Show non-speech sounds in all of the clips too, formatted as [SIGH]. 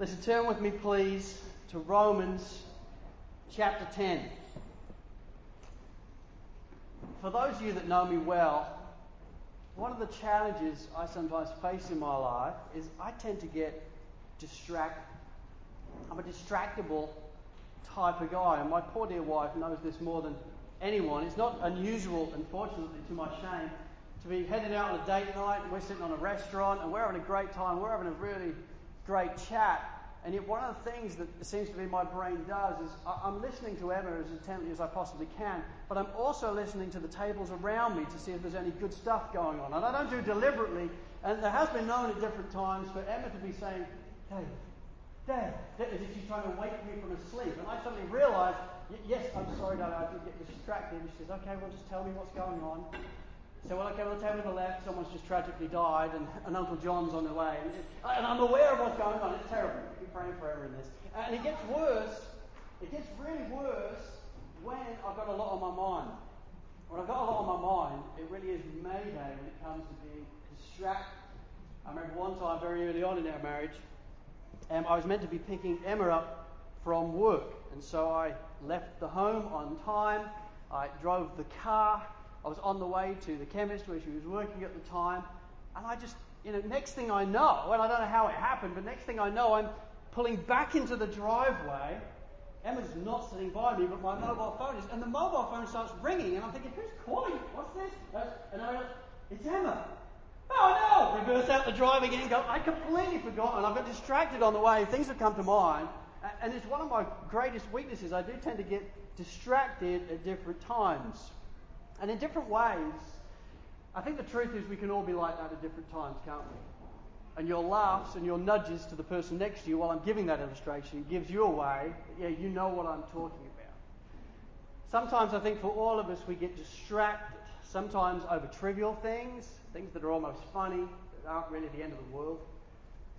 Listen, turn with me, please, to Romans chapter 10. For those of you that know me well, one of the challenges I sometimes face in my life is I tend to get distracted. I'm a distractible type of guy, and my poor dear wife knows this more than anyone. It's not unusual, unfortunately, to my shame, to be heading out on a date night and we're sitting on a restaurant and we're having a great time, we're having a really great chat. And yet, one of the things that seems to be my brain does is I'm listening to Emma as intently as I possibly can, but I'm also listening to the tables around me to see if there's any good stuff going on. And I don't do deliberately, and there has been known at different times for Emma to be saying, Dave, Dave, as if she's trying to wake me from a sleep. And I suddenly realise, yes, I'm sorry, Dad, I did get distracted. And she says, okay, well, just tell me what's going on. So, well, okay, the table to the left, someone's just tragically died, and, and Uncle John's on the way. And, and, I'm aware of what's going on. It's terrible. Be praying forever in this. And it gets worse. It gets really worse when I've got a lot on my mind. When I've got a lot on my mind, it really is mayday when it comes to being distracted. I remember one time, very early on in our marriage, um, I was meant to be picking Emma up from work. And so I left the home on time. I drove the car I was on the way to the chemist where she was working at the time, and I just, you know, next thing I know, and I don't know how it happened, but next thing I know, I'm pulling back into the driveway. Emma's not sitting by me, but my mobile phone is, and the mobile phone starts ringing, and I'm thinking, who's calling? What's this? Uh, and I it's Emma. Oh no! Reverse out the drive again go, I completely forgotten. I've got distracted on the way. Things have come to mind. And it's one of my greatest weaknesses. I do tend to get distracted at different times. And in different ways, I think the truth is we can all be like that at different times, can't we? And your laughs and your nudges to the person next to you while I'm giving that illustration gives you away. Yeah, you know what I'm talking about. Sometimes I think for all of us we get distracted, sometimes over trivial things, things that are almost funny, that aren't really the end of the world.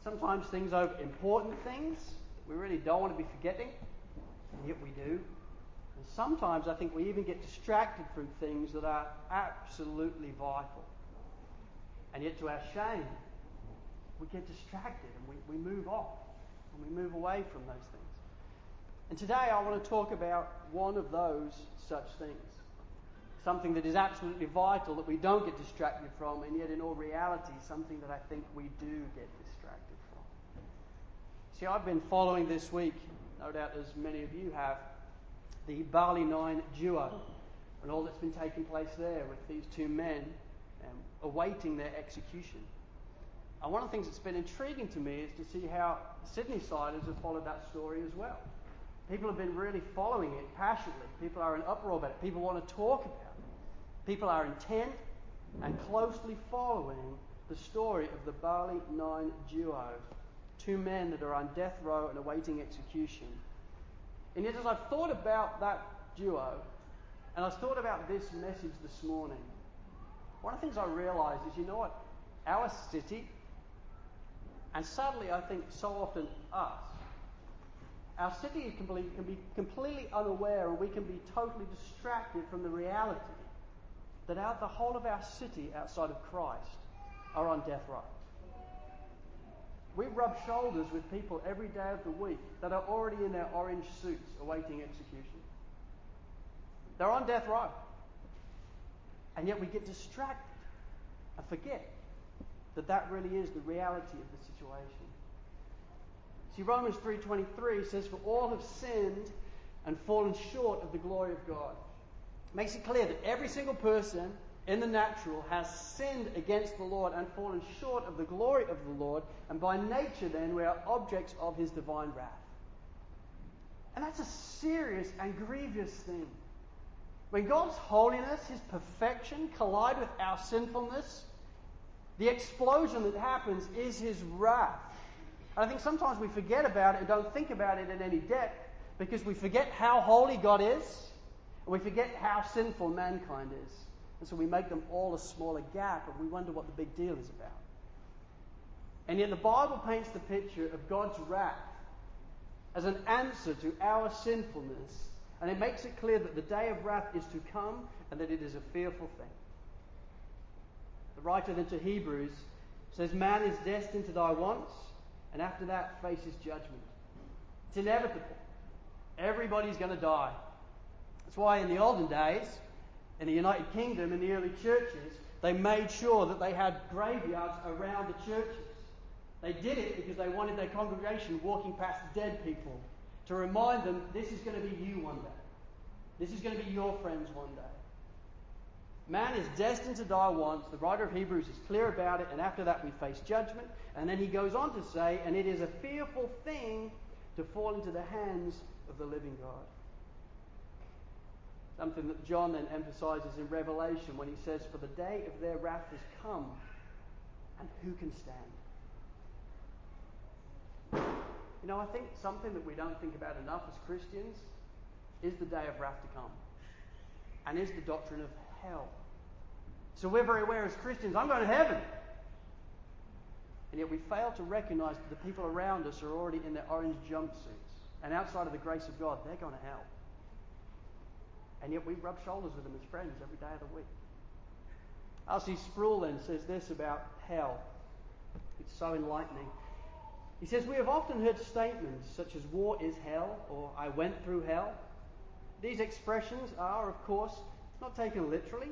Sometimes things over important things we really don't want to be forgetting, and yet we do. And sometimes I think we even get distracted from things that are absolutely vital. And yet, to our shame, we get distracted and we, we move off and we move away from those things. And today I want to talk about one of those such things. Something that is absolutely vital that we don't get distracted from, and yet, in all reality, something that I think we do get distracted from. See, I've been following this week, no doubt as many of you have, the Bali Nine duo and all that's been taking place there with these two men um, awaiting their execution. And one of the things that's been intriguing to me is to see how Sydney siders have followed that story as well. People have been really following it passionately. People are in uproar about it. People want to talk about it. People are intent and closely following the story of the Bali Nine duo, two men that are on death row and awaiting execution and yet, as I've thought about that duo, and I've thought about this message this morning, one of the things I realised is you know what? Our city, and sadly, I think so often us, our city can be, can be completely unaware and we can be totally distracted from the reality that our, the whole of our city outside of Christ are on death row. We rub shoulders with people every day of the week that are already in their orange suits awaiting execution. They're on death row. And yet we get distracted and forget that that really is the reality of the situation. See, Romans 3.23 says, For all have sinned and fallen short of the glory of God. It makes it clear that every single person in the natural has sinned against the Lord and fallen short of the glory of the Lord, and by nature, then, we are objects of his divine wrath. And that's a serious and grievous thing. When God's holiness, his perfection, collide with our sinfulness, the explosion that happens is his wrath. And I think sometimes we forget about it and don't think about it in any depth because we forget how holy God is and we forget how sinful mankind is. And so we make them all a smaller gap and we wonder what the big deal is about. And yet the Bible paints the picture of God's wrath as an answer to our sinfulness. And it makes it clear that the day of wrath is to come and that it is a fearful thing. The writer then to Hebrews says, Man is destined to die once, and after that faces judgment. It's inevitable. Everybody's going to die. That's why in the olden days, in the United Kingdom, in the early churches, they made sure that they had graveyards around the churches. They did it because they wanted their congregation walking past dead people to remind them this is going to be you one day. This is going to be your friends one day. Man is destined to die once. The writer of Hebrews is clear about it, and after that we face judgment. And then he goes on to say, and it is a fearful thing to fall into the hands of the living God. Something that John then emphasizes in Revelation when he says, For the day of their wrath has come, and who can stand? You know, I think something that we don't think about enough as Christians is the day of wrath to come, and is the doctrine of hell. So we're very aware as Christians, I'm going to heaven. And yet we fail to recognize that the people around us are already in their orange jumpsuits. And outside of the grace of God, they're going to hell. And yet we rub shoulders with them as friends every day of the week. R.C. Then says this about hell. It's so enlightening. He says, We have often heard statements such as war is hell or I went through hell. These expressions are, of course, not taken literally.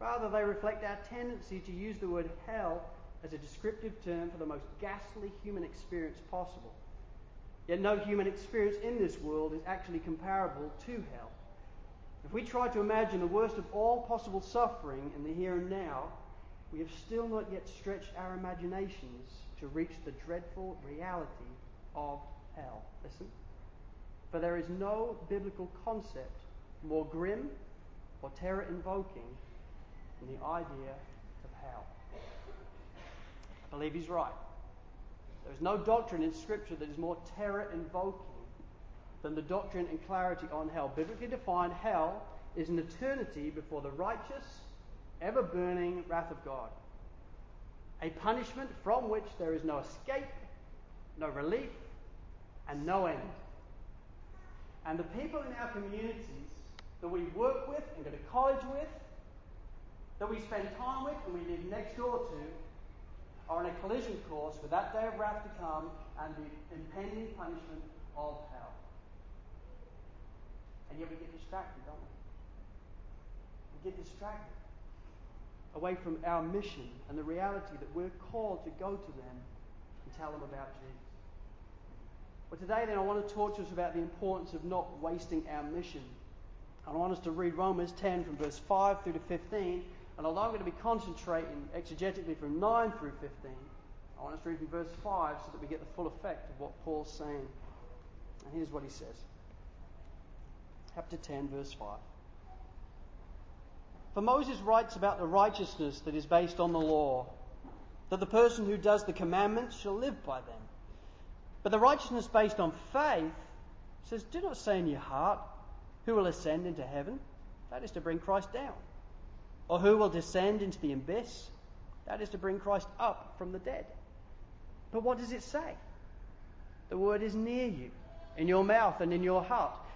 Rather, they reflect our tendency to use the word hell as a descriptive term for the most ghastly human experience possible. Yet no human experience in this world is actually comparable to hell. If we try to imagine the worst of all possible suffering in the here and now, we have still not yet stretched our imaginations to reach the dreadful reality of hell. Listen. For there is no biblical concept more grim or terror invoking than the idea of hell. I believe he's right. There is no doctrine in Scripture that is more terror invoking than the doctrine and clarity on hell. Biblically defined, hell is an eternity before the righteous, ever burning wrath of God. A punishment from which there is no escape, no relief, and no end. And the people in our communities that we work with and go to college with, that we spend time with and we live next door to, are on a collision course with that day of wrath to come and the impending punishment of hell. And yet we get distracted, don't we? We get distracted away from our mission and the reality that we're called to go to them and tell them about Jesus. Well, today then I want to talk to us about the importance of not wasting our mission. I want us to read Romans 10 from verse 5 through to 15. And although I'm going to be concentrating exegetically from 9 through 15, I want us to read from verse 5 so that we get the full effect of what Paul's saying. And here's what he says. Chapter 10, verse 5. For Moses writes about the righteousness that is based on the law, that the person who does the commandments shall live by them. But the righteousness based on faith says, Do not say in your heart, Who will ascend into heaven? That is to bring Christ down. Or who will descend into the abyss? That is to bring Christ up from the dead. But what does it say? The word is near you, in your mouth and in your heart.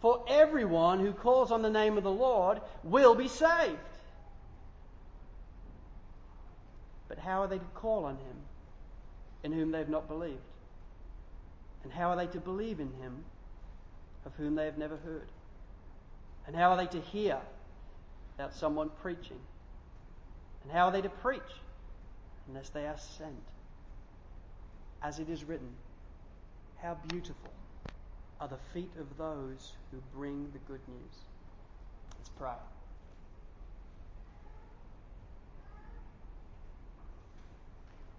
For everyone who calls on the name of the Lord will be saved. But how are they to call on him in whom they have not believed? And how are they to believe in him of whom they have never heard? And how are they to hear without someone preaching? And how are they to preach unless they are sent? As it is written, how beautiful are the feet of those who bring the good news. Let's pray.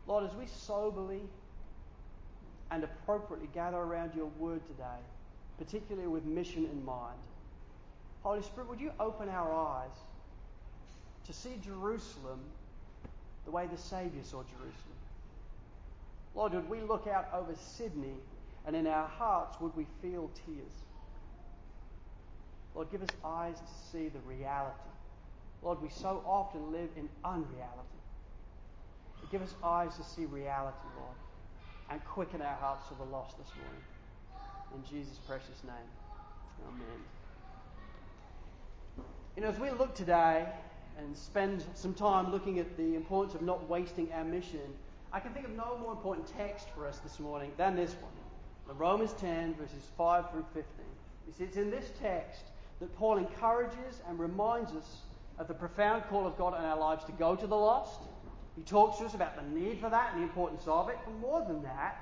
Lord, as we soberly and appropriately gather around your word today, particularly with mission in mind, Holy Spirit, would you open our eyes to see Jerusalem the way the Saviour saw Jerusalem? Lord, would we look out over Sydney and in our hearts would we feel tears? Lord, give us eyes to see the reality. Lord, we so often live in unreality. Give us eyes to see reality, Lord, and quicken our hearts to the lost this morning. In Jesus' precious name. Amen. You know, as we look today and spend some time looking at the importance of not wasting our mission, I can think of no more important text for us this morning than this one. Romans 10, verses 5 through 15. You see, it's in this text that Paul encourages and reminds us of the profound call of God in our lives to go to the lost. He talks to us about the need for that and the importance of it. But more than that,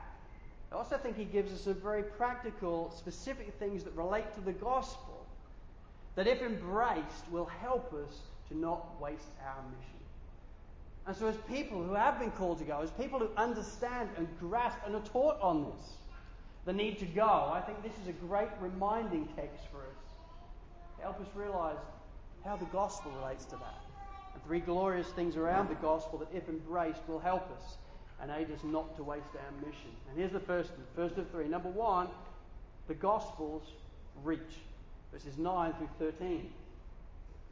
I also think he gives us some very practical, specific things that relate to the gospel that, if embraced, will help us to not waste our mission. And so, as people who have been called to go, as people who understand and grasp and are taught on this, the need to go, I think this is a great reminding text for us. Help us realize how the gospel relates to that. And three glorious things around the gospel that, if embraced, will help us and aid us not to waste our mission. And here's the first, first of three. Number one, the gospel's reach. Verses 9 through 13.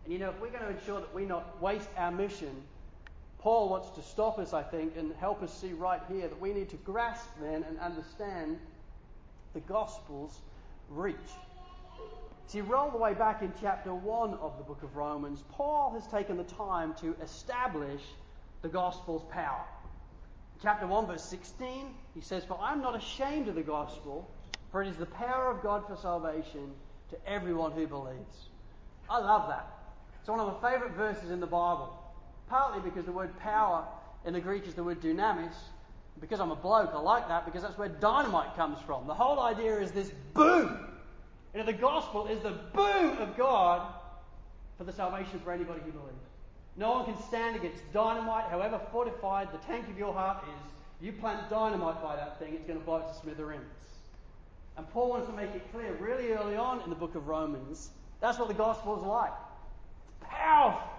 And you know, if we're going to ensure that we not waste our mission, Paul wants to stop us, I think, and help us see right here that we need to grasp then and understand the gospel's reach. See, roll the way back in chapter 1 of the book of Romans, Paul has taken the time to establish the gospel's power. Chapter 1, verse 16, he says, For I am not ashamed of the gospel, for it is the power of God for salvation to everyone who believes. I love that. It's one of my favourite verses in the Bible, partly because the word power in the Greek is the word dunamis. Because I'm a bloke, I like that because that's where dynamite comes from. The whole idea is this boom you know, the gospel is the boom of God for the salvation for anybody who believes. No one can stand against dynamite, however fortified the tank of your heart is. You plant dynamite by that thing, it's going to blow it to smithereens. And Paul wants to make it clear really early on in the book of Romans that's what the gospel is like. It's powerful.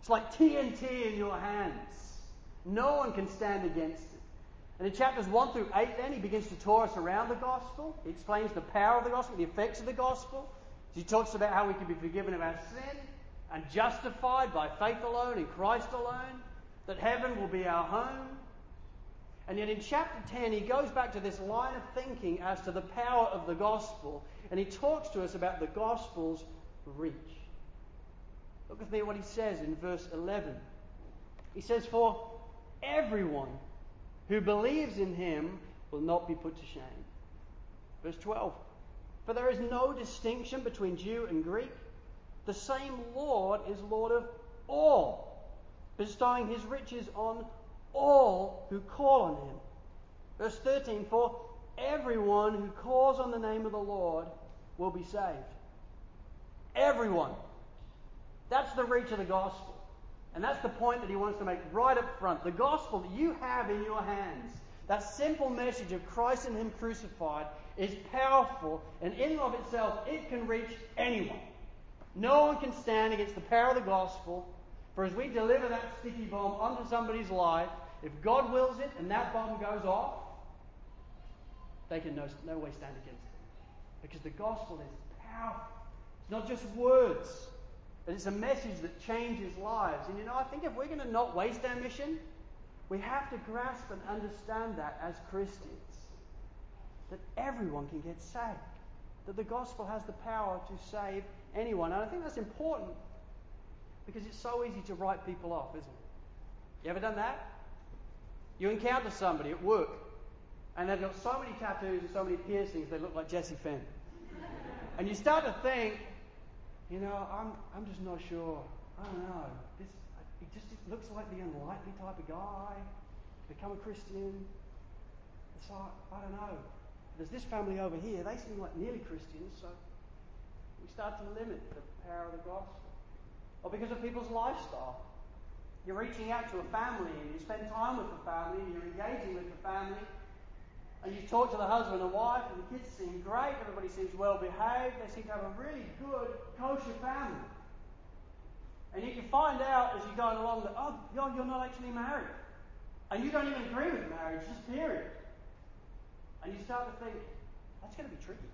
It's like TNT in your hands. No one can stand against. And in chapters 1 through 8, then, he begins to tour us around the gospel. He explains the power of the gospel, the effects of the gospel. He talks about how we can be forgiven of our sin and justified by faith alone in Christ alone, that heaven will be our home. And yet in chapter 10, he goes back to this line of thinking as to the power of the gospel, and he talks to us about the gospel's reach. Look with me at what he says in verse 11. He says, For everyone who believes in him will not be put to shame. Verse 12 For there is no distinction between Jew and Greek. The same Lord is Lord of all, bestowing his riches on all who call on him. Verse 13 For everyone who calls on the name of the Lord will be saved. Everyone. That's the reach of the gospel. And that's the point that he wants to make right up front. The gospel that you have in your hands, that simple message of Christ and Him crucified, is powerful, and in and of itself, it can reach anyone. No one can stand against the power of the gospel. For as we deliver that sticky bomb onto somebody's life, if God wills it and that bomb goes off, they can no, no way stand against it. Because the gospel is powerful. It's not just words, but it's a message that changes lives. And you know, I think if we're going to not waste our mission, we have to grasp and understand that as Christians. That everyone can get saved. That the gospel has the power to save anyone. And I think that's important because it's so easy to write people off, isn't it? You ever done that? You encounter somebody at work and they've got so many tattoos and so many piercings they look like Jesse Fenn. and you start to think, you know, I'm, I'm just not sure. I don't know. This, it just it looks like the unlikely type of guy. To become a Christian. It's like, I don't know. There's this family over here. They seem like nearly Christians, so we start to limit the power of the gospel. Or because of people's lifestyle. You're reaching out to a family and you spend time with the family and you're engaging with the family and you talk to the husband and wife, and the kids seem great, everybody seems well behaved, they seem to have a really good, kosher family. And you can find out as you're going along that, oh, you're not actually married. And you don't even agree with marriage, just period. And you start to think, that's going to be tricky.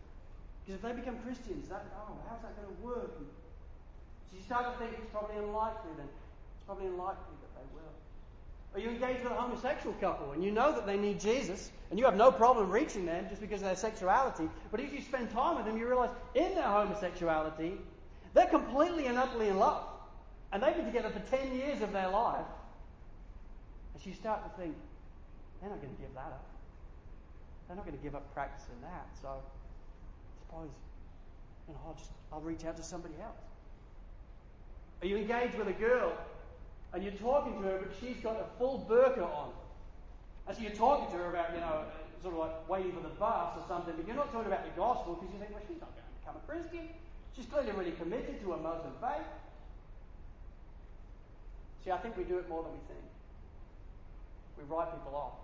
Because if they become Christians, that, oh, how's that going to work? So you start to think it's probably unlikely then. It's probably unlikely that they will. Or you engage with a homosexual couple and you know that they need Jesus and you have no problem reaching them just because of their sexuality. But if you spend time with them, you realize in their homosexuality, they're completely and utterly in love. And they've been together for 10 years of their life. And so you start to think, they're not going to give that up. They're not going to give up practicing that. So I suppose you know, I'll just I'll reach out to somebody else. Are you engaged with a girl and you're talking to her, but she's got a full burqa on. And so you're talking to her about, you know, sort of like waiting for the bus or something, but you're not talking about the gospel because you think, well, she's not going to become a Christian. She's clearly really committed to a Muslim faith. See, I think we do it more than we think. We write people off.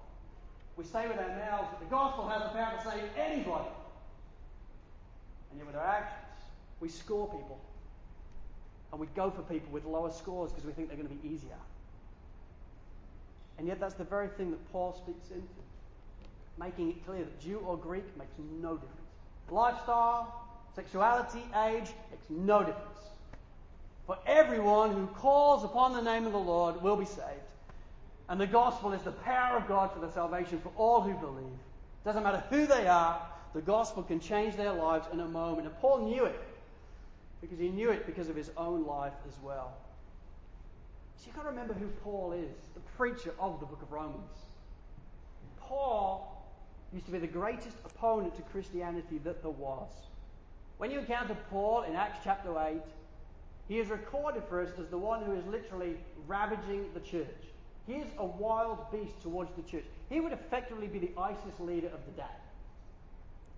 We say with our mouths that the gospel has the power to save anybody. And yet with our actions, we score people and we go for people with lower scores because we think they're going to be easier. And yet, that's the very thing that Paul speaks into, making it clear that Jew or Greek makes no difference. Lifestyle, sexuality, age makes no difference. For everyone who calls upon the name of the Lord will be saved. And the gospel is the power of God for the salvation for all who believe. It doesn't matter who they are, the gospel can change their lives in a moment. And Paul knew it because he knew it because of his own life as well. So you've got to remember who Paul is, the preacher of the book of Romans. Paul used to be the greatest opponent to Christianity that there was. When you encounter Paul in Acts chapter 8, he is recorded for us as the one who is literally ravaging the church. He is a wild beast towards the church. He would effectively be the ISIS leader of the day.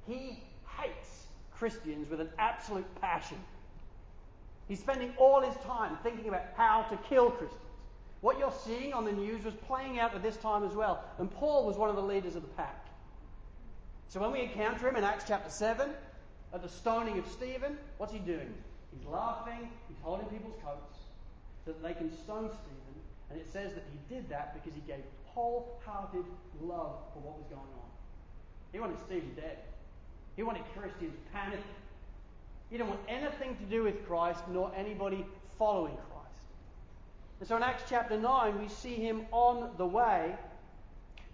He hates Christians with an absolute passion. He's spending all his time thinking about how to kill Christians. What you're seeing on the news was playing out at this time as well. And Paul was one of the leaders of the pack. So when we encounter him in Acts chapter 7, at the stoning of Stephen, what's he doing? He's laughing, he's holding people's coats so that they can stone Stephen. And it says that he did that because he gave wholehearted love for what was going on. He wanted Stephen dead. He wanted Christians panicking. He didn't want anything to do with Christ nor anybody following Christ. And so in Acts chapter 9, we see him on the way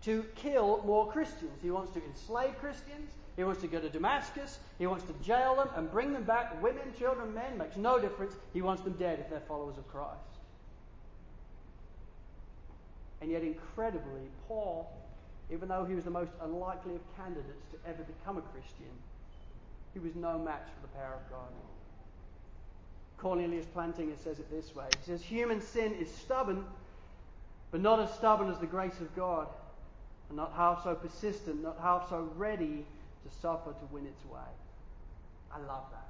to kill more Christians. He wants to enslave Christians. He wants to go to Damascus. He wants to jail them and bring them back. Women, children, men, makes no difference. He wants them dead if they're followers of Christ. And yet, incredibly, Paul, even though he was the most unlikely of candidates to ever become a Christian, he was no match for the power of God. Cornelius Plantinga says it this way He says, Human sin is stubborn, but not as stubborn as the grace of God, and not half so persistent, not half so ready to suffer to win its way. I love that.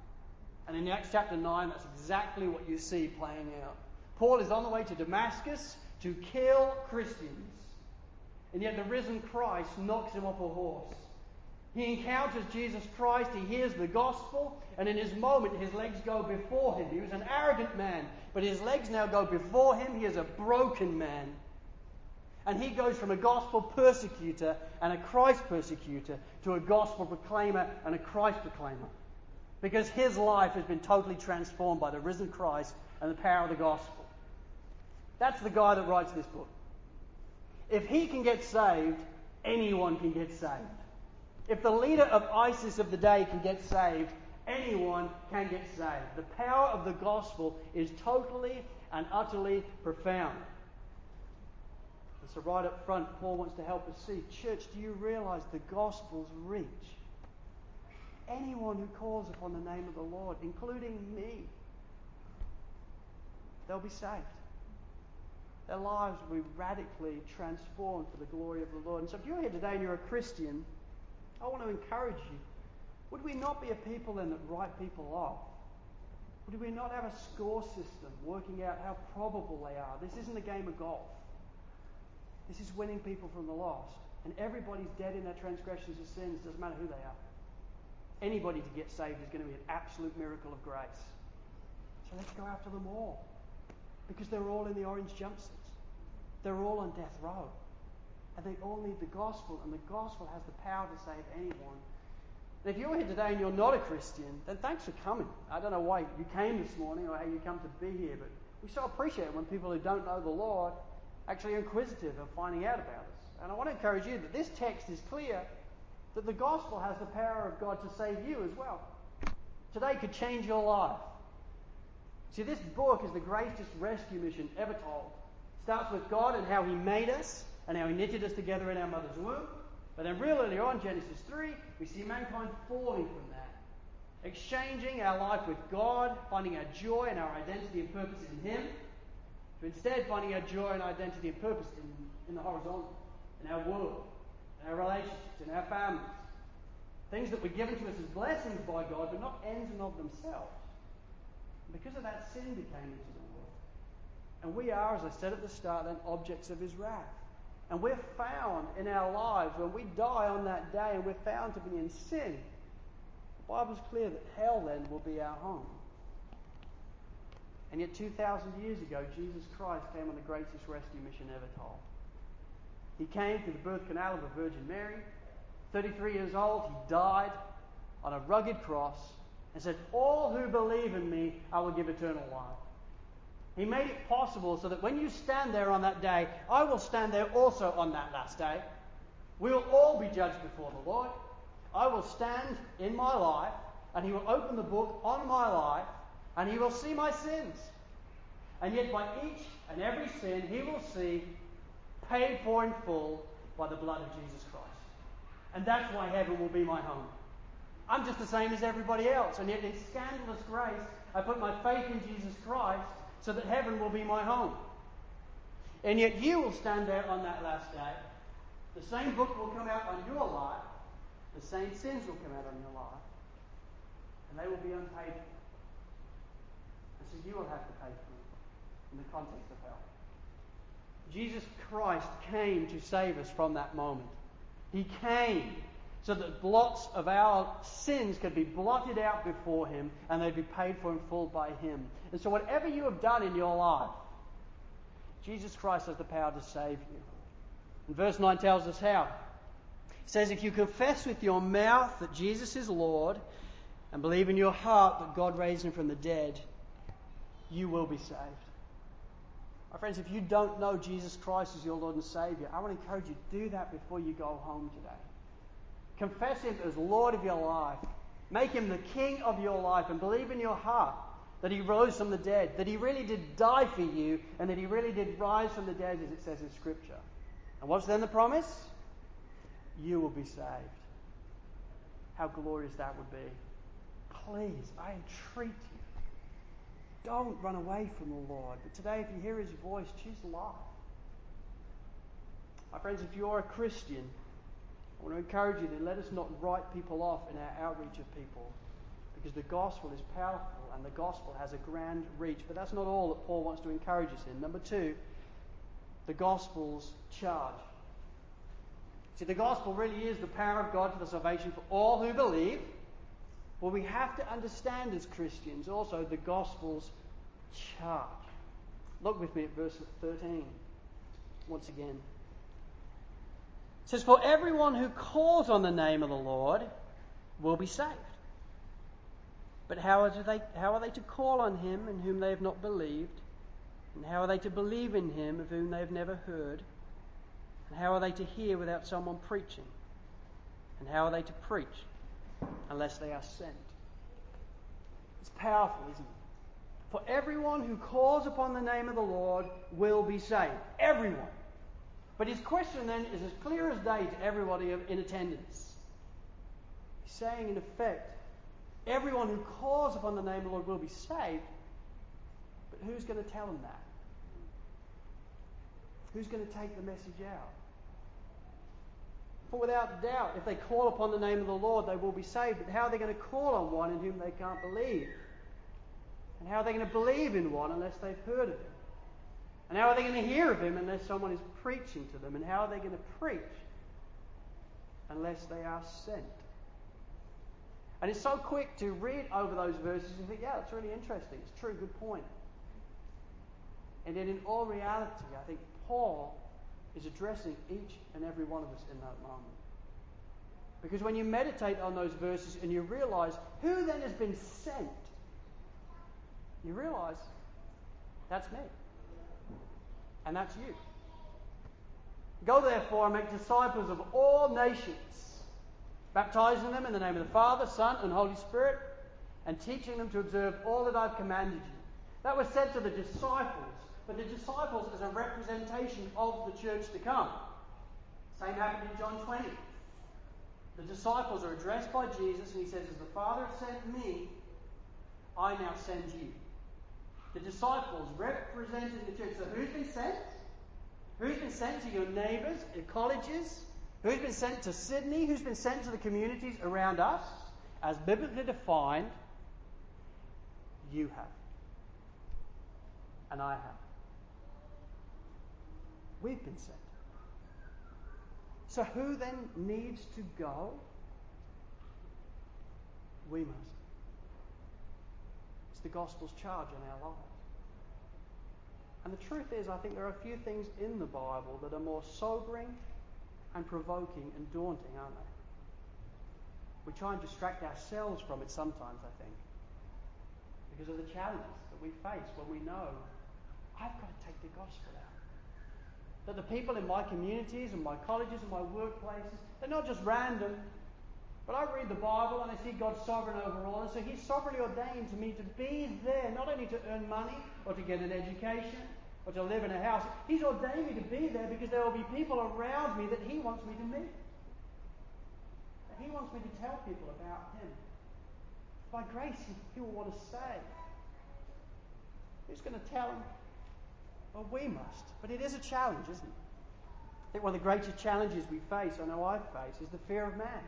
And in Acts chapter 9, that's exactly what you see playing out. Paul is on the way to Damascus to kill Christians. And yet the risen Christ knocks him off a horse he encounters Jesus Christ, he hears the gospel, and in his moment his legs go before him. He was an arrogant man, but his legs now go before him. He is a broken man. And he goes from a gospel persecutor and a Christ persecutor to a gospel proclaimer and a Christ proclaimer. Because his life has been totally transformed by the risen Christ and the power of the gospel. That's the guy that writes this book. If he can get saved, anyone can get saved. If the leader of ISIS of the day can get saved, anyone can get saved. The power of the gospel is totally and utterly profound. And so, right up front, Paul wants to help us see church, do you realize the gospel's reach? Anyone who calls upon the name of the Lord, including me, they'll be saved. Their lives will be radically transformed for the glory of the Lord. And so, if you're here today and you're a Christian, I want to encourage you. Would we not be a people then that write people off? Would we not have a score system working out how probable they are? This isn't a game of golf. This is winning people from the lost. And everybody's dead in their transgressions and sins, doesn't matter who they are. Anybody to get saved is going to be an absolute miracle of grace. So let's go after them all. Because they're all in the orange jumpsuits. They're all on death row. And they all need the gospel, and the gospel has the power to save anyone. And if you're here today and you're not a Christian, then thanks for coming. I don't know why you came this morning or how you come to be here, but we so appreciate when people who don't know the Lord actually are inquisitive of finding out about us. And I want to encourage you that this text is clear that the gospel has the power of God to save you as well. Today could change your life. See, this book is the greatest rescue mission ever told. It starts with God and how He made us and how He knitted us together in our mother's womb. But then, real early on, Genesis 3, we see mankind falling from that, exchanging our life with God, finding our joy and our identity and purpose in Him, to instead finding our joy and identity and purpose in, in the horizontal, in our world, in our relationships, in our families. Things that were given to us as blessings by God, but not ends in of themselves. And because of that, sin became into the world. And we are, as I said at the start, then objects of his wrath. And we're found in our lives when we die on that day and we're found to be in sin. The Bible's clear that hell then will be our home. And yet, 2,000 years ago, Jesus Christ came on the greatest rescue mission ever told. He came through the birth canal of the Virgin Mary. 33 years old, he died on a rugged cross and said, All who believe in me, I will give eternal life. He made it possible so that when you stand there on that day, I will stand there also on that last day. We will all be judged before the Lord. I will stand in my life, and He will open the book on my life, and He will see my sins. And yet, by each and every sin, He will see paid for in full by the blood of Jesus Christ. And that's why heaven will be my home. I'm just the same as everybody else, and yet in scandalous grace, I put my faith in Jesus Christ so that heaven will be my home. And yet you will stand there on that last day. The same book will come out on your life. The same sins will come out on your life. And they will be unpaid for. And so you will have to pay for them in the context of hell. Jesus Christ came to save us from that moment. He came so that blots of our sins could be blotted out before Him and they'd be paid for in full by Him. And so, whatever you have done in your life, Jesus Christ has the power to save you. And verse 9 tells us how. It says, If you confess with your mouth that Jesus is Lord and believe in your heart that God raised Him from the dead, you will be saved. My friends, if you don't know Jesus Christ as your Lord and Savior, I want to encourage you to do that before you go home today. Confess Him as Lord of your life. Make Him the King of your life and believe in your heart that He rose from the dead, that He really did die for you, and that He really did rise from the dead, as it says in Scripture. And what's then the promise? You will be saved. How glorious that would be. Please, I entreat you. Don't run away from the Lord. But today, if you hear His voice, choose life. My friends, if you're a Christian, I want to encourage you to let us not write people off in our outreach of people because the gospel is powerful and the gospel has a grand reach. But that's not all that Paul wants to encourage us in. Number two, the gospel's charge. See, the gospel really is the power of God for the salvation for all who believe. Well, we have to understand as Christians also the gospel's charge. Look with me at verse 13 once again says, For everyone who calls on the name of the Lord will be saved. But how are, they, how are they to call on him in whom they have not believed? And how are they to believe in him of whom they have never heard? And how are they to hear without someone preaching? And how are they to preach unless they are sent? It's powerful, isn't it? For everyone who calls upon the name of the Lord will be saved. Everyone. But his question then is as clear as day to everybody in attendance. He's saying, in effect, everyone who calls upon the name of the Lord will be saved, but who's going to tell them that? Who's going to take the message out? For without doubt, if they call upon the name of the Lord, they will be saved. But how are they going to call on one in whom they can't believe? And how are they going to believe in one unless they've heard of him? And how are they going to hear of him unless someone is preaching to them? And how are they going to preach unless they are sent? And it's so quick to read over those verses and think, yeah, that's really interesting. It's true, good point. And then in all reality, I think Paul is addressing each and every one of us in that moment. Because when you meditate on those verses and you realize who then has been sent, you realize that's me. And that's you. Go therefore and make disciples of all nations, baptizing them in the name of the Father, Son, and Holy Spirit, and teaching them to observe all that I've commanded you. That was said to the disciples, but the disciples as a representation of the church to come. Same happened in John 20. The disciples are addressed by Jesus, and he says, As the Father has sent me, I now send you. The disciples representing the church. So who's been sent? Who's been sent to your neighbours, your colleges? Who's been sent to Sydney? Who's been sent to the communities around us? As biblically defined, you have. And I have. We've been sent. So who then needs to go? We must. It's the gospel's charge in our lives. And the truth is, I think there are a few things in the Bible that are more sobering and provoking and daunting, aren't they? We try and distract ourselves from it sometimes, I think, because of the challenges that we face when we know I've got to take the gospel out. That the people in my communities and my colleges and my workplaces, they're not just random, but I read the Bible and I see God sovereign over all, and so He's sovereignly ordained to me to be there, not only to earn money or to get an education or to live in a house. He's ordained me to be there because there will be people around me that He wants me to meet. He wants me to tell people about Him. By grace, He, he will want to save. Who's going to tell them? Well, we must. But it is a challenge, isn't it? I think one of the greatest challenges we face, I know I face, is the fear of man.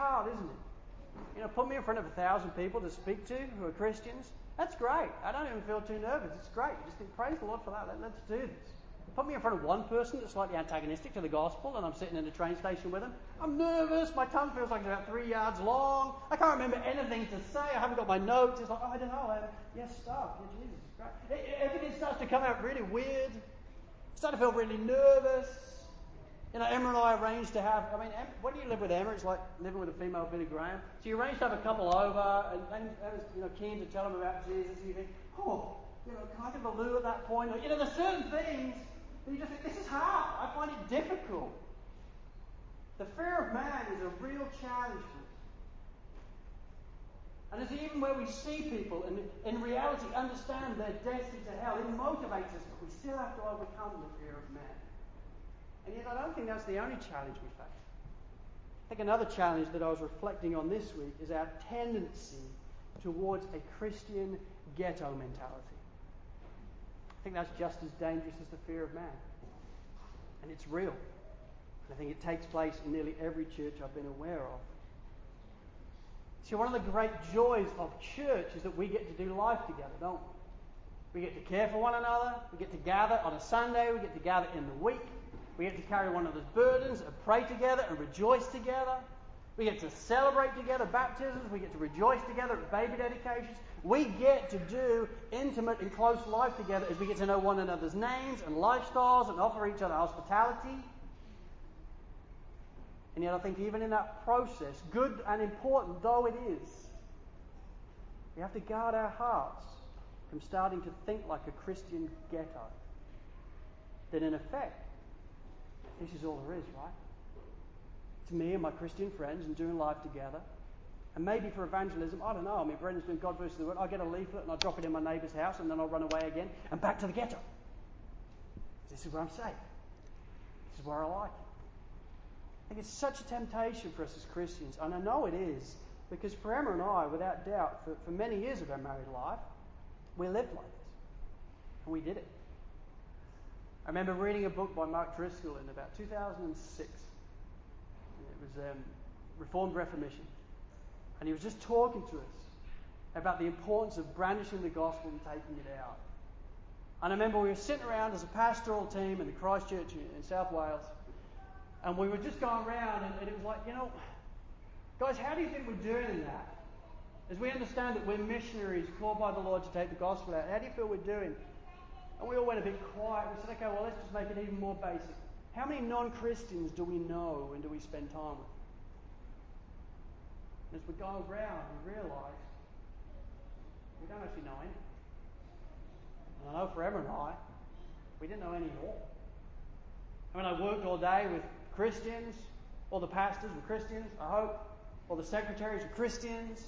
Hard, isn't it? You know, put me in front of a thousand people to speak to who are Christians. That's great. I don't even feel too nervous. It's great. You just think, praise the Lord for that. Let, let's do this. Put me in front of one person that's slightly antagonistic to the gospel, and I'm sitting in a train station with them. I'm nervous. My tongue feels like it's about three yards long. I can't remember anything to say. I haven't got my notes. It's like, oh, I don't know. Yes, stuff. Yeah, Jesus, great. Everything starts to come out really weird. I start to feel really nervous. You know, Emma and I arranged to have, I mean, Emma, when you live with Emma, it's like living with a female Billy Graham. So you arranged to have a couple over, and, and Emma's, you know, keen to tell them about Jesus, and you think, oh, you know, can I give a loo at that point? Or, you know, there's certain things that you just think, this is hard. I find it difficult. The fear of man is a real challenge. And it's even where we see people and in reality understand their destiny to hell, it motivates us, but we still have to overcome the fear of man. And yet, I don't think that's the only challenge we face. I think another challenge that I was reflecting on this week is our tendency towards a Christian ghetto mentality. I think that's just as dangerous as the fear of man. And it's real. I think it takes place in nearly every church I've been aware of. See, one of the great joys of church is that we get to do life together, don't we? We get to care for one another. We get to gather on a Sunday. We get to gather in the week. We get to carry one another's burdens and pray together and rejoice together. We get to celebrate together baptisms. We get to rejoice together at baby dedications. We get to do intimate and close life together as we get to know one another's names and lifestyles and offer each other hospitality. And yet, I think even in that process, good and important though it is, we have to guard our hearts from starting to think like a Christian ghetto. That in effect, this is all there is, right? It's me and my Christian friends and doing life together. And maybe for evangelism, I don't know. I mean, Brendan's doing God versus the world. I get a leaflet and I drop it in my neighbour's house and then I'll run away again and back to the ghetto. This is where I'm safe. This is where I like it. I think it's such a temptation for us as Christians, and I know it is, because for Emma and I, without doubt, for, for many years of our married life, we lived like this. And we did it. I remember reading a book by Mark Driscoll in about 2006. It was um, Reformed Reformation. And he was just talking to us about the importance of brandishing the gospel and taking it out. And I remember we were sitting around as a pastoral team in the Christchurch in South Wales, and we were just going around, and, and it was like, you know, guys, how do you think we're doing in that? As we understand that we're missionaries called by the Lord to take the gospel out, how do you feel we're doing? And we all went a bit quiet. We said, okay, well, let's just make it even more basic. How many non Christians do we know and do we spend time with? And as we go around, we realise we don't actually know any. And I know for Emma and I, we didn't know any at all. I mean, I worked all day with Christians. All the pastors were Christians, I hope. All the secretaries were Christians.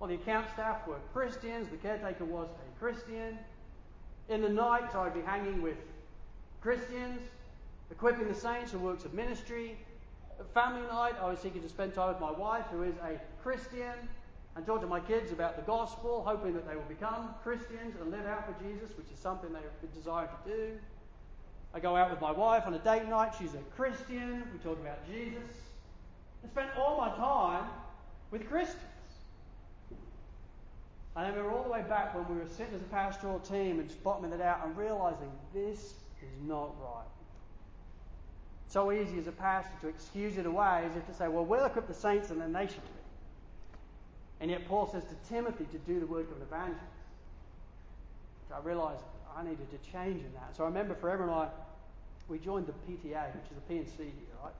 All the account staff were Christians. The caretaker was a Christian. In the night, I'd be hanging with Christians, equipping the saints for works of ministry. At family night, I was seeking to spend time with my wife, who is a Christian, and talk to my kids about the gospel, hoping that they will become Christians and live out for Jesus, which is something they desire to do. I go out with my wife on a date night. She's a Christian. We talk about Jesus. I spend all my time with Christians. And I remember all the way back when we were sitting as a pastoral team and spotting it out and realizing this is not right. So easy as a pastor to excuse it away as if to say, well, we'll equip the saints and then they should be. And yet Paul says to Timothy to do the work of an evangelist. I realized I needed to change in that. So I remember for Emma and I, we joined the PTA, which is a P&C here, right?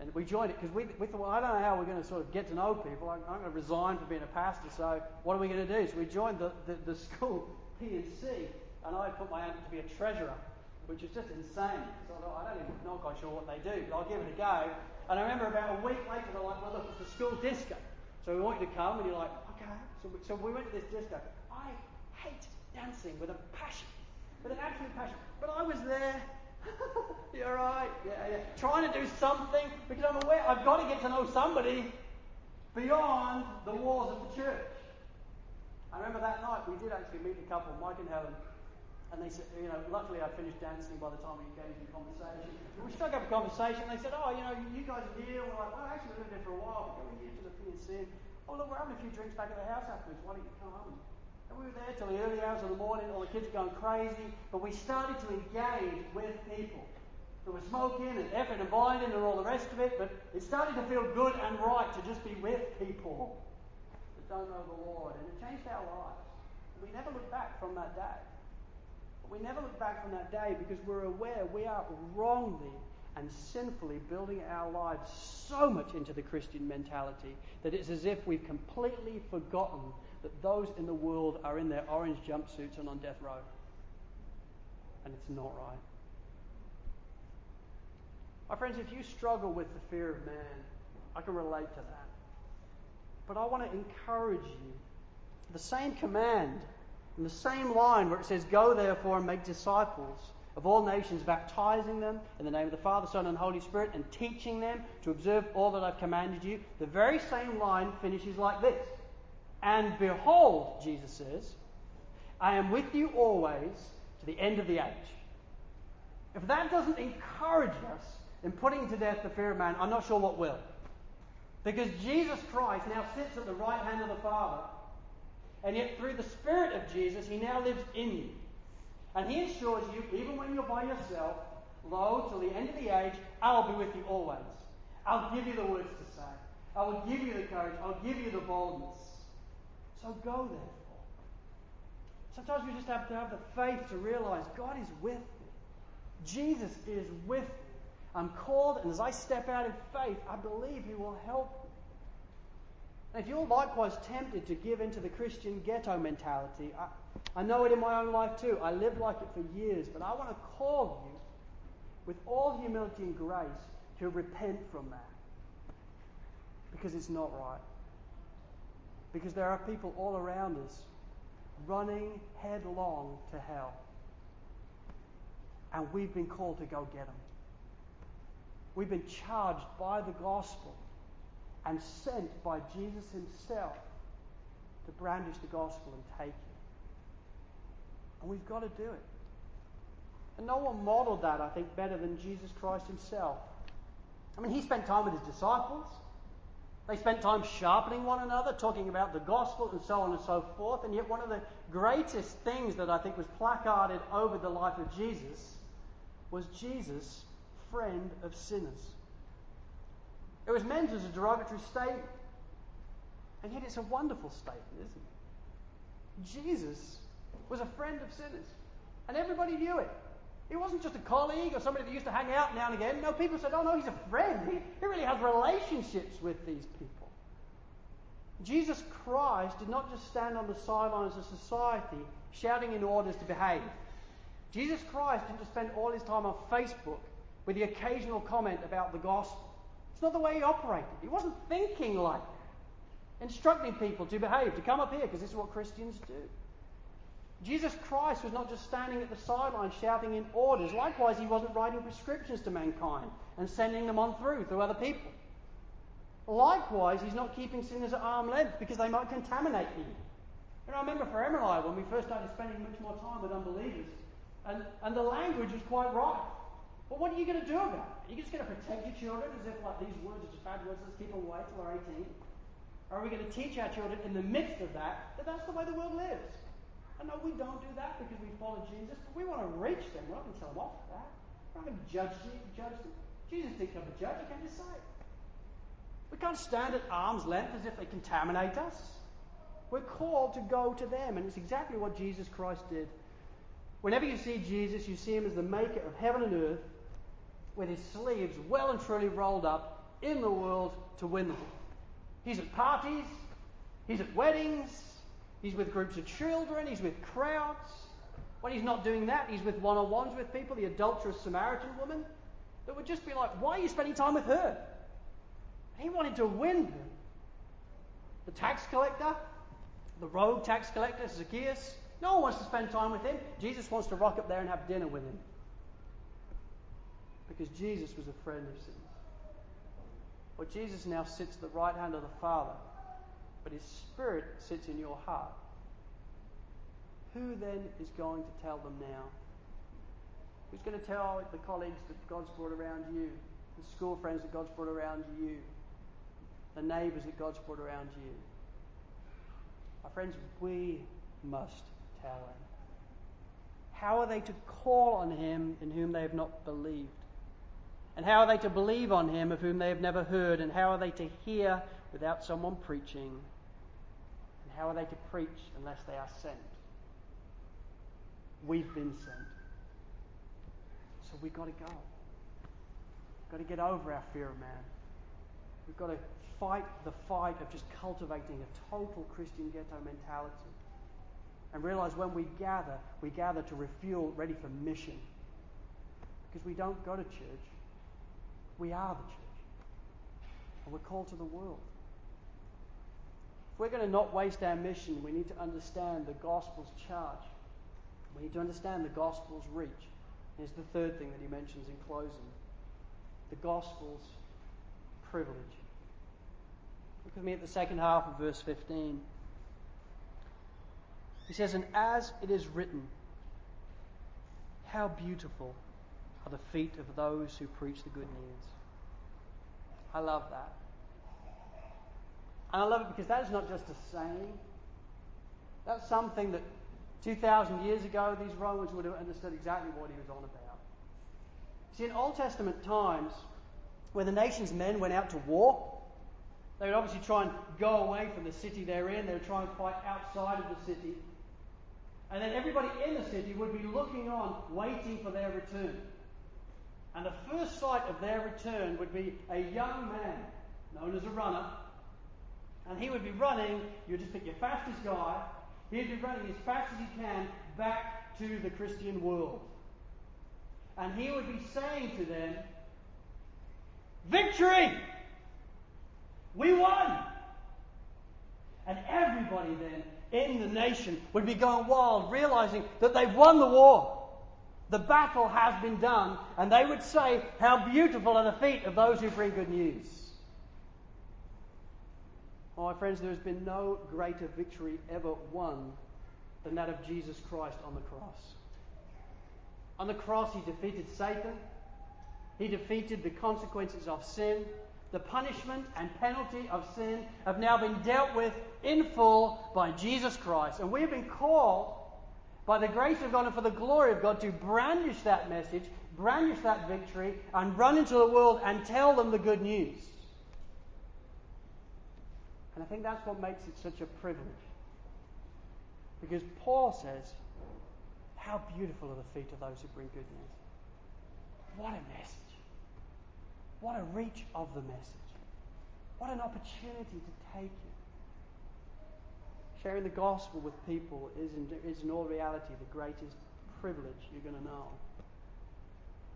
And we joined it because we, we thought, well, I don't know how we're going to sort of get to know people. I'm, I'm going to resign from being a pastor, so what are we going to do? So we joined the, the, the school P&C, and I put my hand to be a treasurer, which is just insane. So I thought, I don't even know quite sure what they do, but I'll give it a go. And I remember about a week later, they're like, well, look, it's the school disco. So we want you to come, and you're like, okay. So we, so we went to this disco. I hate dancing with a passion, with an absolute passion. But I was there [LAUGHS] You're right. Yeah, yeah. Trying to do something because I'm aware I've got to get to know somebody beyond the walls of the church. I remember that night we did actually meet a couple, Mike and Helen, and they said, you know, luckily I finished dancing by the time we engaged in conversation. We struck up a conversation. They said, oh, you know, you guys are here. We're like, well, actually, we've lived here for a while. We're going here to the P&C. Oh, look, we're having a few drinks back at the house afterwards. Why don't you come? And we were there till the early hours of the morning. All the kids going crazy. But we started to engage with people. There was smoking and effort and binding and all the rest of it. But it started to feel good and right to just be with people that don't know the Lord. And it changed our lives. We never looked back from that day. We never look back from that day because we're aware we are wrongly and sinfully building our lives so much into the Christian mentality that it's as if we've completely forgotten that those in the world are in their orange jumpsuits and on death row. And it's not right. My friends, if you struggle with the fear of man, I can relate to that. But I want to encourage you. The same command, in the same line where it says, Go therefore and make disciples of all nations, baptizing them in the name of the Father, Son, and Holy Spirit, and teaching them to observe all that I've commanded you. The very same line finishes like this and behold, Jesus says, I am with you always to the end of the age. If that doesn't encourage us in putting to death the fear of man, I'm not sure what will. Because Jesus Christ now sits at the right hand of the Father, and yet through the Spirit of Jesus, He now lives in you. And He assures you, even when you're by yourself, lo, till the end of the age, I'll be with you always. I'll give you the words to say. I will give you the courage. I'll give you the boldness. So go therefore. Sometimes we just have to have the faith to realize God is with me. Jesus is with me. I'm called, and as I step out in faith, I believe He will help me. And if you're likewise tempted to give into the Christian ghetto mentality, I, I know it in my own life too. I lived like it for years, but I want to call you with all humility and grace to repent from that. Because it's not right. Because there are people all around us running headlong to hell. And we've been called to go get them. We've been charged by the gospel and sent by Jesus himself to brandish the gospel and take it. And we've got to do it. And no one modeled that, I think, better than Jesus Christ himself. I mean, he spent time with his disciples. They spent time sharpening one another, talking about the gospel and so on and so forth. And yet, one of the greatest things that I think was placarded over the life of Jesus was Jesus, friend of sinners. It was meant as a derogatory statement. And yet, it's a wonderful statement, isn't it? Jesus was a friend of sinners. And everybody knew it. He wasn't just a colleague or somebody that used to hang out now and again. No, people said, oh no, he's a friend. He, he really has relationships with these people. Jesus Christ did not just stand on the sidelines of society shouting in orders to behave. Jesus Christ didn't just spend all his time on Facebook with the occasional comment about the gospel. It's not the way he operated. He wasn't thinking like that, instructing people to behave, to come up here, because this is what Christians do. Jesus Christ was not just standing at the sidelines shouting in orders. Likewise, he wasn't writing prescriptions to mankind and sending them on through through other people. Likewise, he's not keeping sinners at arm's length because they might contaminate him. And I remember for I, when we first started spending much more time with unbelievers, and, and the language was quite right. But what are you going to do about it? Are you just going to protect your children as if like these words are just bad words, let's keep them away till they're 18? Or are we going to teach our children in the midst of that that that's the way the world lives? And no, we don't do that because we follow Jesus, but we want to reach them. We're not going to tell them off for that. We're not going to judge, judge them. Jesus didn't come to judge, he came to save. We can't stand at arm's length as if they contaminate us. We're called to go to them, and it's exactly what Jesus Christ did. Whenever you see Jesus, you see him as the maker of heaven and earth, with his sleeves well and truly rolled up in the world to win them. He's at parties, he's at weddings, He's with groups of children, he's with crowds. When he's not doing that, he's with one on ones with people, the adulterous Samaritan woman, that would just be like, Why are you spending time with her? He wanted to win her. The tax collector, the rogue tax collector, Zacchaeus, no one wants to spend time with him. Jesus wants to rock up there and have dinner with him. Because Jesus was a friend of sinners. Well, Jesus now sits at the right hand of the Father but His Spirit sits in your heart. Who then is going to tell them now? Who's going to tell the colleagues that God's brought around you, the school friends that God's brought around you, the neighbours that God's brought around you? My friends, we must tell them. How are they to call on him in whom they have not believed? And how are they to believe on him of whom they have never heard? And how are they to hear without someone preaching? How are they to preach unless they are sent? We've been sent. So we've got to go. We've got to get over our fear of man. We've got to fight the fight of just cultivating a total Christian ghetto mentality. And realize when we gather, we gather to refuel, ready for mission. Because we don't go to church, we are the church. And we're called to the world. If we're going to not waste our mission, we need to understand the gospel's charge. We need to understand the gospel's reach. And Here's the third thing that he mentions in closing the gospel's privilege. Look with me at the second half of verse 15. He says, And as it is written, how beautiful are the feet of those who preach the good news. I love that. And I love it because that is not just a saying. That's something that 2,000 years ago these Romans would have understood exactly what he was on about. See, in Old Testament times, when the nation's men went out to war, they would obviously try and go away from the city they're in. They would try and fight outside of the city. And then everybody in the city would be looking on, waiting for their return. And the first sight of their return would be a young man, known as a runner, and he would be running, you would just pick your fastest guy, he'd be running as fast as he can back to the Christian world. And he would be saying to them, Victory! We won! And everybody then in the nation would be going wild, realizing that they've won the war. The battle has been done, and they would say, How beautiful are the feet of those who bring good news. Oh, my friends, there has been no greater victory ever won than that of Jesus Christ on the cross. On the cross, he defeated Satan, he defeated the consequences of sin. The punishment and penalty of sin have now been dealt with in full by Jesus Christ. And we have been called by the grace of God and for the glory of God to brandish that message, brandish that victory, and run into the world and tell them the good news. And I think that's what makes it such a privilege. Because Paul says, How beautiful are the feet of those who bring good news. What a message. What a reach of the message. What an opportunity to take it. Sharing the gospel with people is in, is in all reality the greatest privilege you're going to know.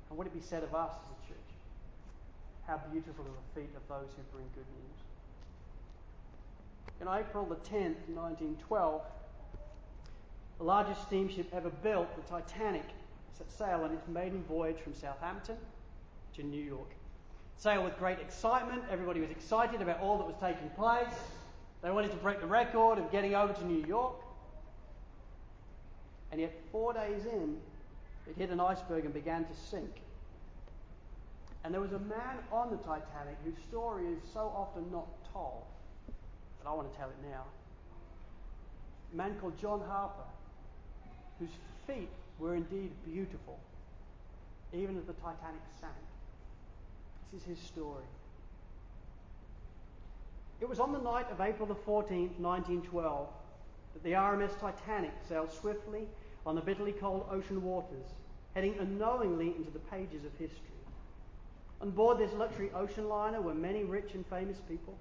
And would it be said of us as a church? How beautiful are the feet of those who bring good news. In April the 10th, 1912, the largest steamship ever built, the Titanic, set sail on its maiden voyage from Southampton to New York. Sailed with great excitement. Everybody was excited about all that was taking place. They wanted to break the record of getting over to New York. And yet, four days in, it hit an iceberg and began to sink. And there was a man on the Titanic whose story is so often not told, but I want to tell it now. A man called John Harper, whose feet were indeed beautiful, even as the Titanic sank. This is his story. It was on the night of April the 14th, 1912, that the RMS Titanic sailed swiftly on the bitterly cold ocean waters, heading unknowingly into the pages of history. On board this luxury ocean liner were many rich and famous people.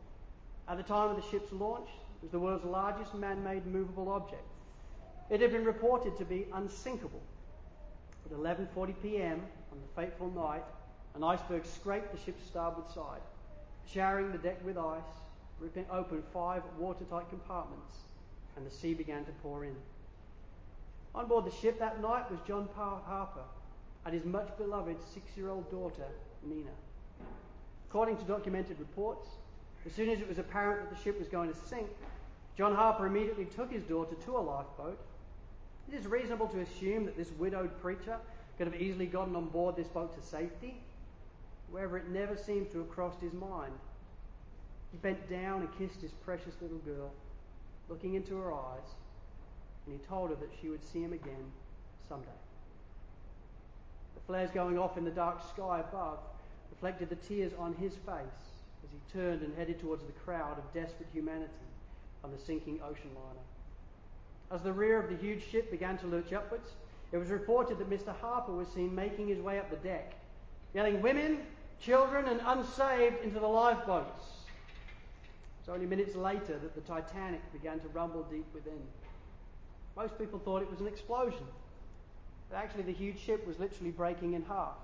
At the time of the ship's launch, it was the world's largest man made movable object. It had been reported to be unsinkable. At 11:40 p.m. on the fateful night, an iceberg scraped the ship's starboard side, showering the deck with ice, ripping open five watertight compartments, and the sea began to pour in. On board the ship that night was John Harper and his much beloved six-year-old daughter, Nina. According to documented reports, as soon as it was apparent that the ship was going to sink, John Harper immediately took his daughter to a lifeboat. It is reasonable to assume that this widowed preacher could have easily gotten on board this boat to safety. However, it never seems to have crossed his mind. He bent down and kissed his precious little girl, looking into her eyes, and he told her that she would see him again someday. The flares going off in the dark sky above reflected the tears on his face as he turned and headed towards the crowd of desperate humanity on the sinking ocean liner. As the rear of the huge ship began to lurch upwards, it was reported that Mr. Harper was seen making his way up the deck, yelling women, children, and unsaved into the lifeboats. It was only minutes later that the Titanic began to rumble deep within. Most people thought it was an explosion, but actually the huge ship was literally breaking in half.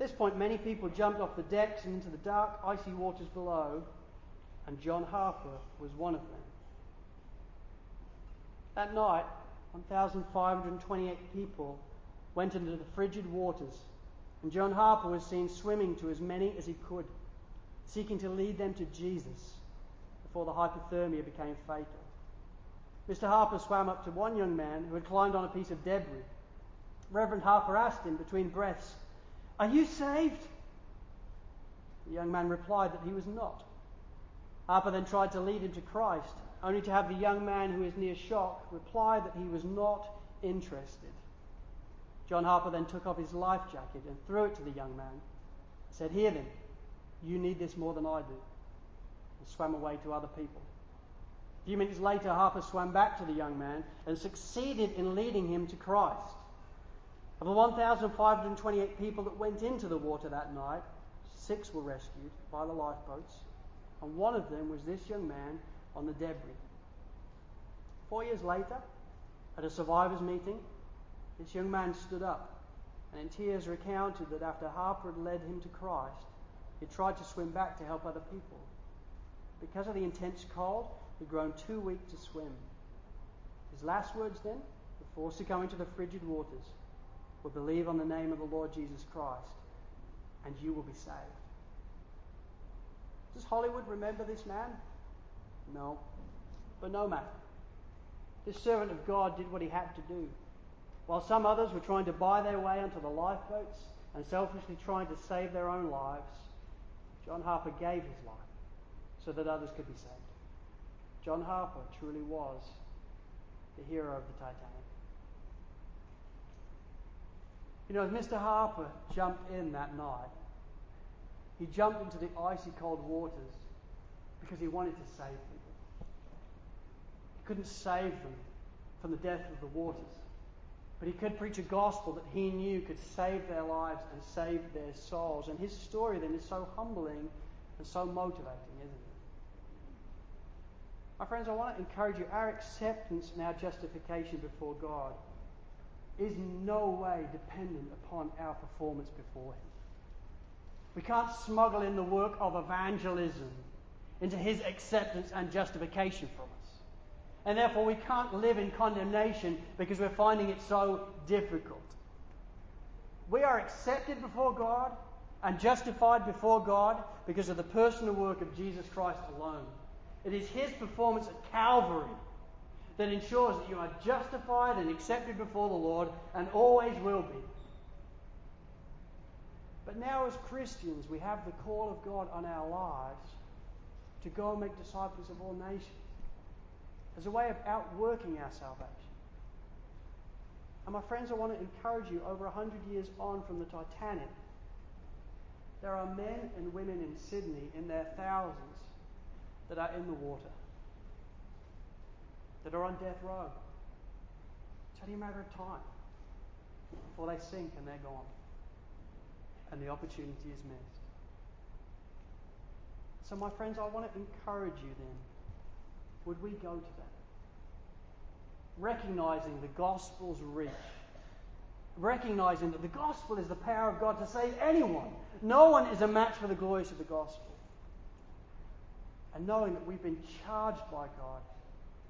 At this point, many people jumped off the decks and into the dark, icy waters below, and John Harper was one of them. That night, 1,528 people went into the frigid waters, and John Harper was seen swimming to as many as he could, seeking to lead them to Jesus before the hypothermia became fatal. Mr. Harper swam up to one young man who had climbed on a piece of debris. Reverend Harper asked him between breaths, Are you saved? The young man replied that he was not. Harper then tried to lead him to Christ, only to have the young man who was near shock reply that he was not interested. John Harper then took off his life jacket and threw it to the young man said, Here then, you need this more than I do, and swam away to other people. A few minutes later, Harper swam back to the young man and succeeded in leading him to Christ. Of the 1,528 people that went into the water that night, six were rescued by the lifeboats, and one of them was this young man on the debris. Four years later, at a survivors' meeting, this young man stood up and in tears recounted that after Harper had led him to Christ, he tried to swim back to help other people. Because of the intense cold, he'd grown too weak to swim. His last words then, before succumbing to the frigid waters, were believe on the name of the Lord Jesus Christ, and you will be saved. Does Hollywood remember this man? No. But no matter. This servant of God did what he had to do. While some others were trying to buy their way onto the lifeboats and selfishly trying to save their own lives, John Harper gave his life so that others could be saved. John Harper truly was the hero of the Titanic. You know, Mr. Harper jumped in that night, he jumped into the icy cold waters because he wanted to save people. He couldn't save them from the death of the waters. But he could preach a gospel that he knew could save their lives and save their souls. And his story then is so humbling and so motivating, isn't it? My friends, I want to encourage you our acceptance and our justification before God is no way dependent upon our performance before Him. We can't smuggle in the work of evangelism into His acceptance and justification from us. And therefore, we can't live in condemnation because we're finding it so difficult. We are accepted before God and justified before God because of the personal work of Jesus Christ alone. It is His performance at Calvary that ensures that you are justified and accepted before the Lord and always will be. But now, as Christians, we have the call of God on our lives to go and make disciples of all nations as a way of outworking our salvation. And my friends, I want to encourage you over a hundred years on from the Titanic, there are men and women in Sydney in their thousands that are in the water, that are on death row. It's only a matter of time before they sink and they're gone, and the opportunity is missed. So, my friends, I want to encourage you then. Would we go to them? Recognizing the gospel's reach. Recognizing that the gospel is the power of God to save anyone. No one is a match for the glories of the gospel and knowing that we've been charged by God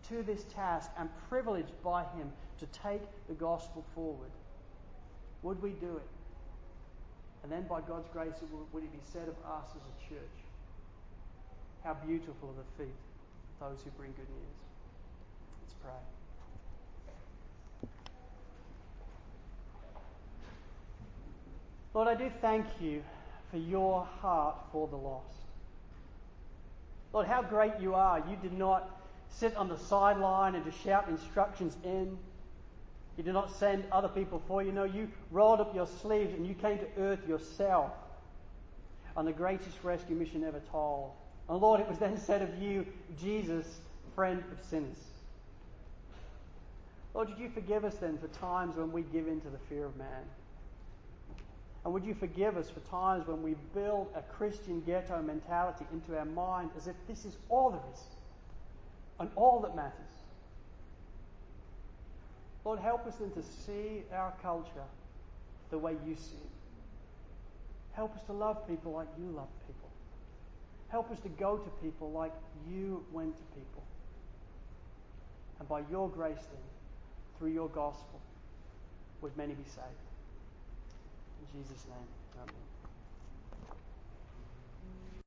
to this task and privileged by Him to take the gospel forward, would we do it? And then, by God's grace, would it be said of us as a church, How beautiful are the feet of those who bring good news? Let's pray. Lord, I do thank you for your heart for the lost. Lord, how great you are. You did not sit on the sideline and just shout instructions in. You did not send other people for you. No, you rolled up your sleeves and you came to earth yourself on the greatest rescue mission ever told. And Lord, it was then said of you, Jesus, friend of sinners. Lord, did you forgive us then for times when we give in to the fear of man? And would you forgive us for times when we build a Christian ghetto mentality into our mind as if this is all there is and all that matters? Lord, help us then to see our culture the way you see it. Help us to love people like you love people. Help us to go to people like you went to people. And by your grace, then, through your gospel, would many be saved. In Jesus' name, amen.